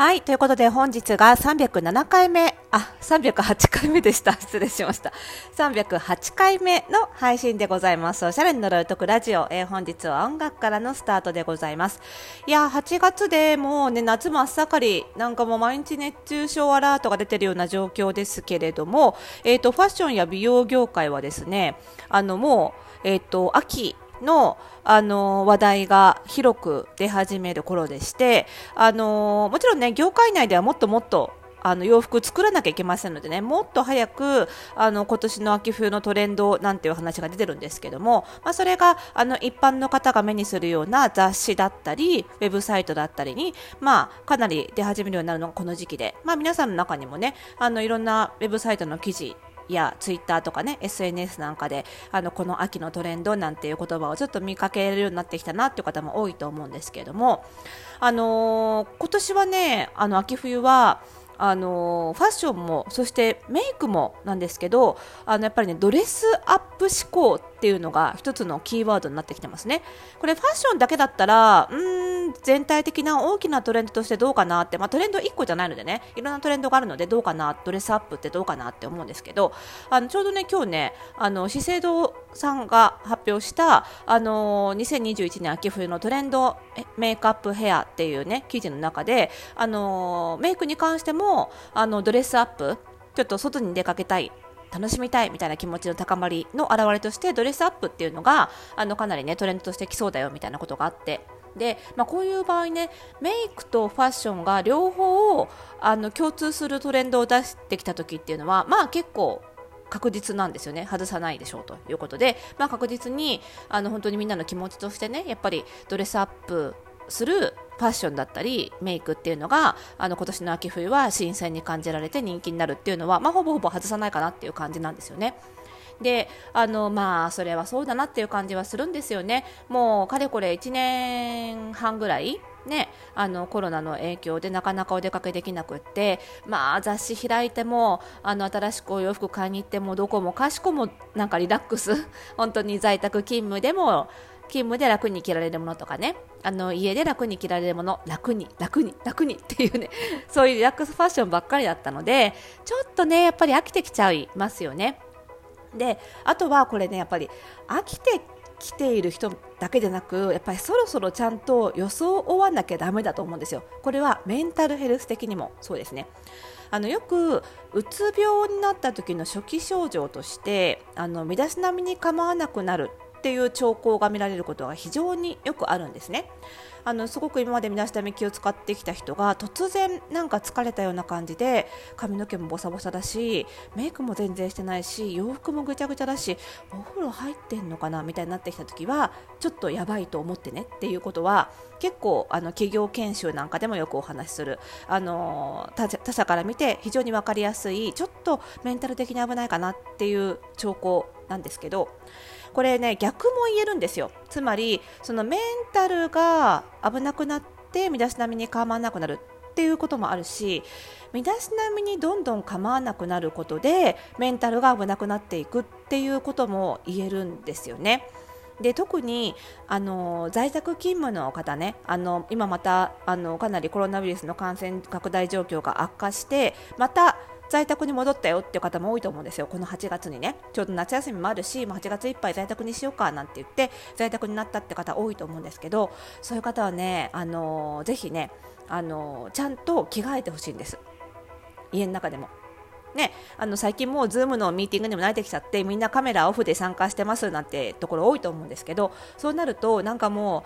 はい。ということで本日が307回目、あ、308回目でした。失礼しました。308回目の配信でございます。おしゃれに呪うとくラジオ、えー、本日は音楽からのスタートでございます。いや、8月でもうね、夏真っ盛り、なんかもう毎日熱中症アラートが出てるような状況ですけれども、えっ、ー、と、ファッションや美容業界はですね、あの、もう、えっ、ー、と、秋、の、あの話題が広く出始める頃でして、あのもちろんね、業界内ではもっともっとあの洋服作らなきゃいけませんのでね、もっと早くあの今年の秋冬のトレンドなんていう話が出てるんですけども、まあ、それがあの一般の方が目にするような雑誌だったり、ウェブサイトだったりに、まあ、かなり出始めるようになるのがこの時期で、まあ、皆さんの中にもね、あのいろんなウェブサイトの記事やツイッターとかね SNS なんかであのこの秋のトレンドなんていう言葉をちょっと見かけるようになってきたなっていう方も多いと思うんですけれども、あのー、今年はねあの秋冬はあのファッションもそしてメイクもなんですけどあのやっぱりねドレスアップ志向っていうのが一つのキーワードになってきてますね。これファッションだけだったらうん全体的な大きなトレンドとしてどうかなって、まあ、トレンド1個じゃないのでねいろんなトレンドがあるのでどうかなドレスアップってどうかなって思うんですけどあのちょうどね今日ねあの資生堂さんが発表したあの2021年秋冬のトレンドメイクアップヘアっていうね記事の中であのメイクに関してもあのドレスアップちょっと外に出かけたい楽しみたいみたいな気持ちの高まりの表れとしてドレスアップっていうのがあのかなりねトレンドとしてきそうだよみたいなことがあって。で、まあ、こういう場合ねメイクとファッションが両方あの共通するトレンドを出してきた時っていうのはまあ結構確実なんですよね外さないでしょうということで、まあ、確実にあの本当にみんなの気持ちとしてねやっぱりドレスアップするファッションだったりメイクっていうのがあの今年の秋冬は新鮮に感じられて人気になるっていうのは、まあ、ほぼほぼ外さないかなっていう感じなんですよね。であのまあそれはそうだなっていう感じはするんですよね。もうかれこれ1年半ぐらいね、あのコロナの影響でなかなかお出かけできなくって、まあ、雑誌開いてもあの新しくお洋服買いに行ってもどこもかしこもなんかリラックス 本当に在宅勤務でも勤務で楽に着られるものとかね。あの家で楽に着られるもの楽に楽に楽に っていうねそういうリラックスファッションばっかりだったのでちょっとねやっぱり飽きてきちゃいますよね。であとはこれねやっぱり飽きて来ている人だけでなくやっぱりそろそろちゃんと予想を追わなきゃだめだと思うんですよ。これはメンタルヘルス的にもそうですね。あのよくうつ病になった時の初期症状としてあの身だしなみに構わなくなるっていう兆候が見られることが非常によくあるんですね。あのすごく今まで身だしなみ気を使ってきた人が突然なんか疲れたような感じで髪の毛もボサボサだしメイクも全然してないし洋服もぐちゃぐちゃだしお風呂入ってんのかなみたいになってきた時はちょっとやばいと思ってねっていうことは結構あの企業研修なんかでもよくお話しするあの他者から見て非常に分かりやすいちょっとメンタル的に危ないかなっていう兆候なんですけどこれね逆も言えるんですよつまりそのメンタルが危なくなって身だしなみに構わなくなるっていうこともあるし身だしなみにどんどん構わなくなることでメンタルが危なくなっていくっていうことも言えるんですよね。で特にあの在宅勤務の方ねあの今またあのかなりコロナウイルスの感染拡大状況が悪化してまた在宅に戻ったよっていう方も多いと思うんですよ、この8月にね、ちょうど夏休みもあるし、8月いっぱい在宅にしようかなんて言って、在宅になったって方多いと思うんですけど、そういう方はね、あのー、ぜひね、あのー、ちゃんと着替えてほしいんです、家の中でも。ね、あの最近もう Zoom のミーティングにも慣れてきちゃってみんなカメラオフで参加してますなんてところ多いと思うんですけどそうなるとなんかも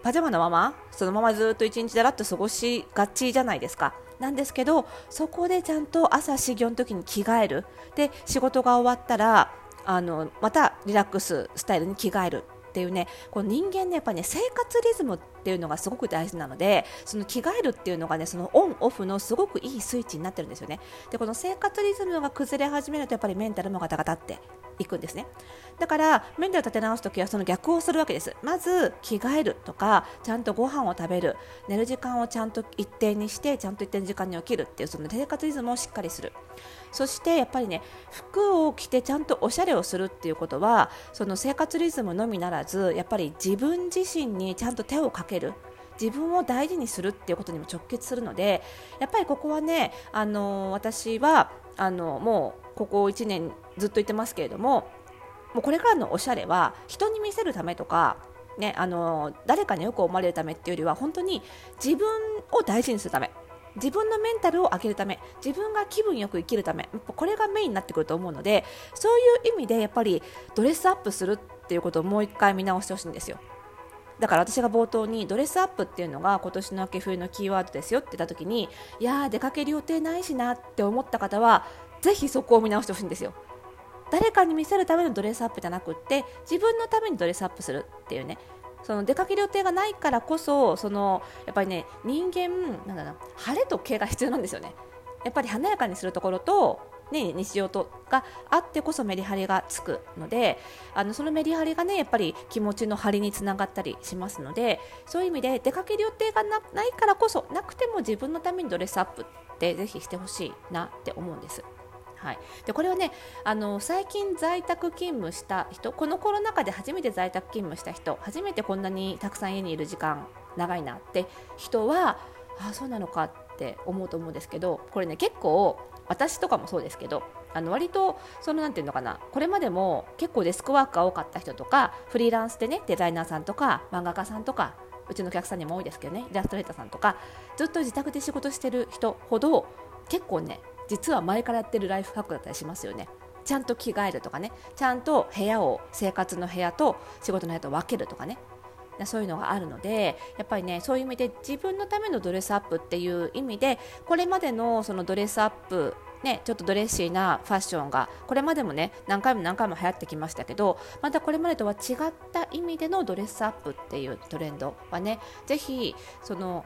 うパジャマのままそのままずっと一日だらっと過ごしがちじゃないですか。なんですけどそこでちゃんと朝始業の時に着替える。で仕事が終わったらあのまたリラックススタイルに着替えるっていうねこの人間ねやっぱりね生活リズムっっていうのがすごく大事なのでその着替えるっていうのがねそのオンオフのすごくいいスイッチになってるんですよね。でこの生活リズムが崩れ始めるとやっぱりメンタルもガタガタっていくんですね。だからメンタル立て直す時はその逆をするわけです。まず着替えるとかちゃんとご飯を食べる。寝る時間をちゃんと一定にしてちゃんと一定の時間に起きるっていうその生活リズムをしっかりする。そしてやっぱりね服を着てちゃんとおしゃれをするっていうことはその生活リズムのみならずやっぱり自分自身にちゃんと手をかける。自分を大事にするっていうことにも直結するのでやっぱりここはねあの私はあのもうここ1年ずっと言ってますけれどももうこれからのおしゃれは人に見せるためとかね、あの誰かによく思われるためっていうよりは本当に自分を大事にするため自分のメンタルを上げるため自分が気分よく生きるためこれがメインになってくると思うのでそういう意味でやっぱりドレスアップするっていうことをもう一回見直してほしいんですよ。だから私が冒頭にドレスアップっていうのが今年の秋冬のキーワードですよって言った時にいやー出かける予定ないしなって思った方はぜひそこを見直してほしいんですよ。誰かに見せるためのドレスアップじゃなくって自分のためにドレスアップするっていうね。その出かける予定がないからこそそのやっぱりね人間なんだな晴れと毛が必要なんですよね。やっぱり華やかにするところとね、日常とがあってこそメリハリがつくのであのそのメリハリがねやっぱり気持ちの張りにつながったりしますのでそういう意味で出かける予定がないからこそなくても自分のためにドレスアップってぜひしてほしいなって思うんです。はい、でこれはねあの最近在宅勤務した人このコロナ禍で初めて在宅勤務した人初めてこんなにたくさん家にいる時間長いなって人はあそうなのかって思うと思うんですけどこれね結構私とかもそうですけどあの割とそのなんていうのかなこれまでも結構デスクワークが多かった人とかフリーランスでねデザイナーさんとか漫画家さんとかうちのお客さんにも多いですけどねイラストレーターさんとかずっと自宅で仕事してる人ほど結構ね実は前からやってるライフハックだったりしますよね。ちゃんと着替えるとかねちゃんと部屋を生活の部屋と仕事の部屋と分けるとかねそういうのがあるのでやっぱりねそういう意味で自分のためのドレスアップっていう意味でこれまでのそのドレスアップね、ちょっとドレッシーなファッションがこれまでもね何回も何回も流行ってきましたけどまたこれまでとは違った意味でのドレスアップっていうトレンドはねぜひその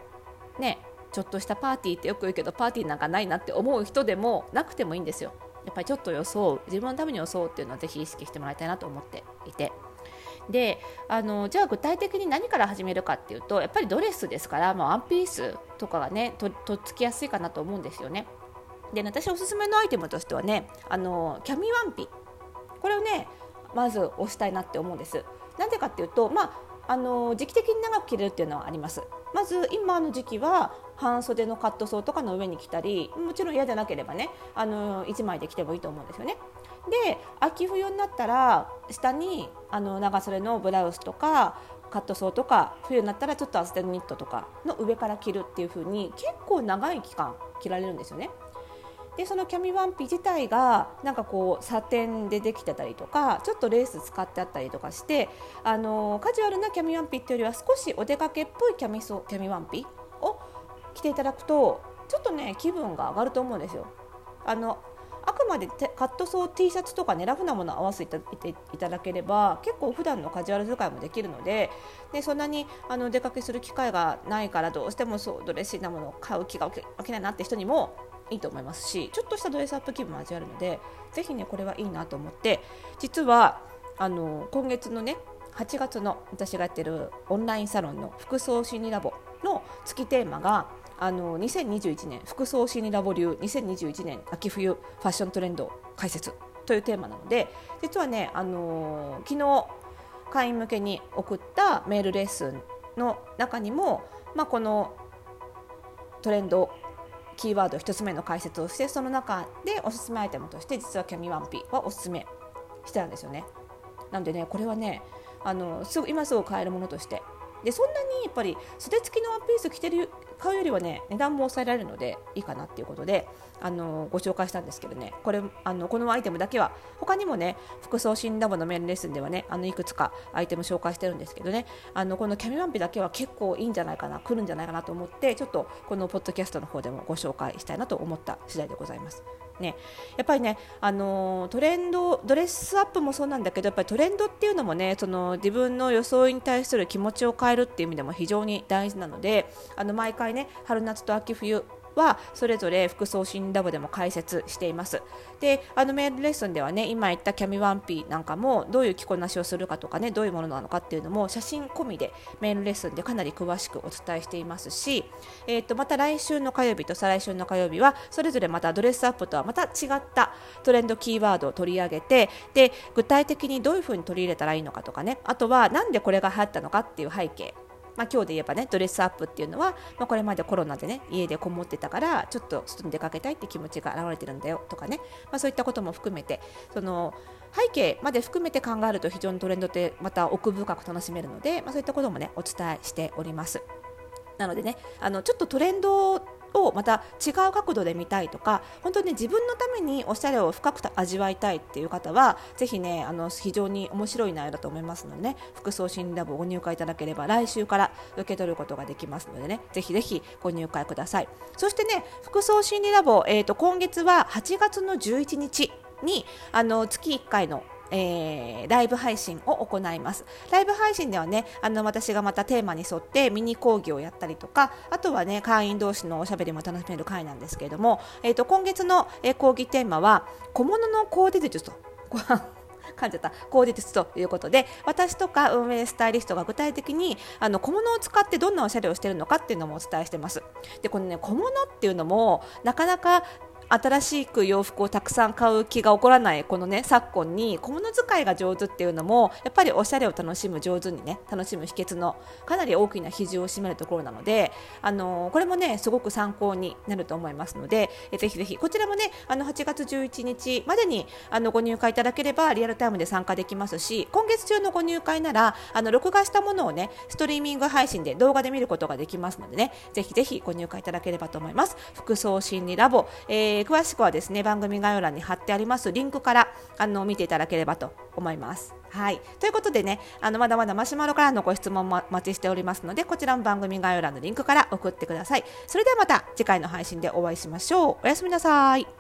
ねちょっとしたパーティーってよく言うけどパーティーなんかないなって思う人でもなくてもいいんですよ。やっぱりちょっと予想自分のために予想っていうのはぜひ意識してもらいたいなと思っていて。であのじゃあ具体的に何から始めるかっていうとやっぱりドレスですから、まあ、ワンピースとかがねととっつきやすいかなと思うんですよね。で、ね、私おすすめのアイテムとしてはねあのキャミワンピ。これをねまず押したいなって思うんです。なんでかっていうとまああの時期的に長く着れるっていうのはあります。まず今の時期は半袖のカットソーとかの上に着たりもちろん嫌でなければねあの1枚で着てもいいと思うんですよね。で秋冬になったら下にあの長袖のブラウスとかカットソーとか冬になったらちょっと厚手のニットとかの上から着るっていう風に結構長い期間着られるんですよね。でそのキャミワンピ自体がなんかこうサテンでできてたりとかちょっとレース使ってあったりとかしてあのカジュアルなキャミワンピっていうよりは少しお出かけっぽいキャミソキャミワンピを着ていただくとちょっとね気分が上がると思うんですよ。あのあくまでカットソー T シャツとかねラフなものを合わせていただければ結構普段のカジュアル使いもできるのででそんなにあの出かけする機会がないからどうしてもそうドレッシーなものを買う気が起きないなって人にもいいと思いますしちょっとしたドレスアップ気分も味わえるのでぜひねこれはいいなと思って実はあの今月のね8月の私がやってるオンラインサロンの服装心理ラボの月テーマがあの2021年服装心理ラボ流2021年秋冬ファッショントレンド解説というテーマなので実はね、あの昨日会員向けに送ったメールレッスンの中にも、まあ、このトレンドキーワード1つ目の解説をしてその中でおすすめアイテムとして実はキャミワンピはおすすめしてたんですよね。なのでねこれはねあのすぐ今すぐ買えるものとして。でそんなにやっぱり袖付きのワンピース着てる買うよりはね値段も抑えられるのでいいかなっていうことであのご紹介したんですけどね。これあのこのアイテムだけは他にもね服装診ラボのメールレッスンではねあのいくつかアイテム紹介してるんですけどね。あのこのキャミワンピだけは結構いいんじゃないかな来るんじゃないかなと思ってちょっとこのポッドキャストの方でもご紹介したいなと思った次第でございます。ね、やっぱりね、あのトレンドドレスアップもそうなんだけどやっぱりトレンドっていうのもねその自分の装いに対する気持ちを変えるっていう意味でも非常に大事なのであの毎回ね春夏と秋冬はそれぞれ服装診ラボでも解説しています。であのメールレッスンではね今言ったキャミワンピーなんかもどういう着こなしをするかとかねどういうものなのかっていうのも写真込みでメールレッスンでかなり詳しくお伝えしていますし、えー、とまた来週の火曜日と再来週の火曜日はそれぞれまたドレスアップとはまた違ったトレンドキーワードを取り上げてで具体的にどういうふうに取り入れたらいいのかとかねあとは何でこれが流行ったのかっていう背景まあ、今日で言えばねドレスアップっていうのは、まあ、これまでコロナでね家でこもってたからちょっと外に出かけたいって気持ちが表れてるんだよとかね、まあ、そういったことも含めてその背景まで含めて考えると非常にトレンドってまた奥深く楽しめるので、まあ、そういったこともねお伝えしております。なのでねあのちょっとトレンドをまた違う角度で見たいとか本当に、自分のためにおしゃれを深く味わいたいっていう方はぜひねあの非常に面白い内容だと思いますのでね服装心理ラボをご入会いただければ来週から受け取ることができますのでねぜひぜひご入会ください。そしてね服装心理ラボ、えーと、今月は8月の11日にあの月1回のえー、ライブ配信を行います。ライブ配信ではねあの私がまたテーマに沿ってミニ講義をやったりとかあとはね会員同士のおしゃべりも楽しめる会なんですけれども、えーと、今月の、えー、講義テーマは小物のコーデ術と噛んじゃった。コーデ術ということで私とか運営スタイリストが具体的にあの小物を使ってどんなおしゃれをしているのかっていうのもお伝えしてます。でこのね小物っていうのもなかなか新しく洋服をたくさん買う気が起こらないこのね昨今に小物使いが上手っていうのもやっぱりおしゃれを楽しむ上手にね楽しむ秘訣のかなり大きな比重を占めるところなのであのー、これもねすごく参考になると思いますのでえぜひぜひこちらもねあの8月11日までにあのご入会いただければリアルタイムで参加できますし今月中のご入会ならあの録画したものをねストリーミング配信で動画で見ることができますのでねぜひぜひご入会いただければと思います。服装心理ラボ、えーー、詳しくはですね番組概要欄に貼ってありますリンクからあの見ていただければと思います。はい、ということでねあのまだまだマシュマロからのご質問もお待ちしておりますのでこちらも番組概要欄のリンクから送ってください。それではまた次回の配信でお会いしましょう。おやすみなさい。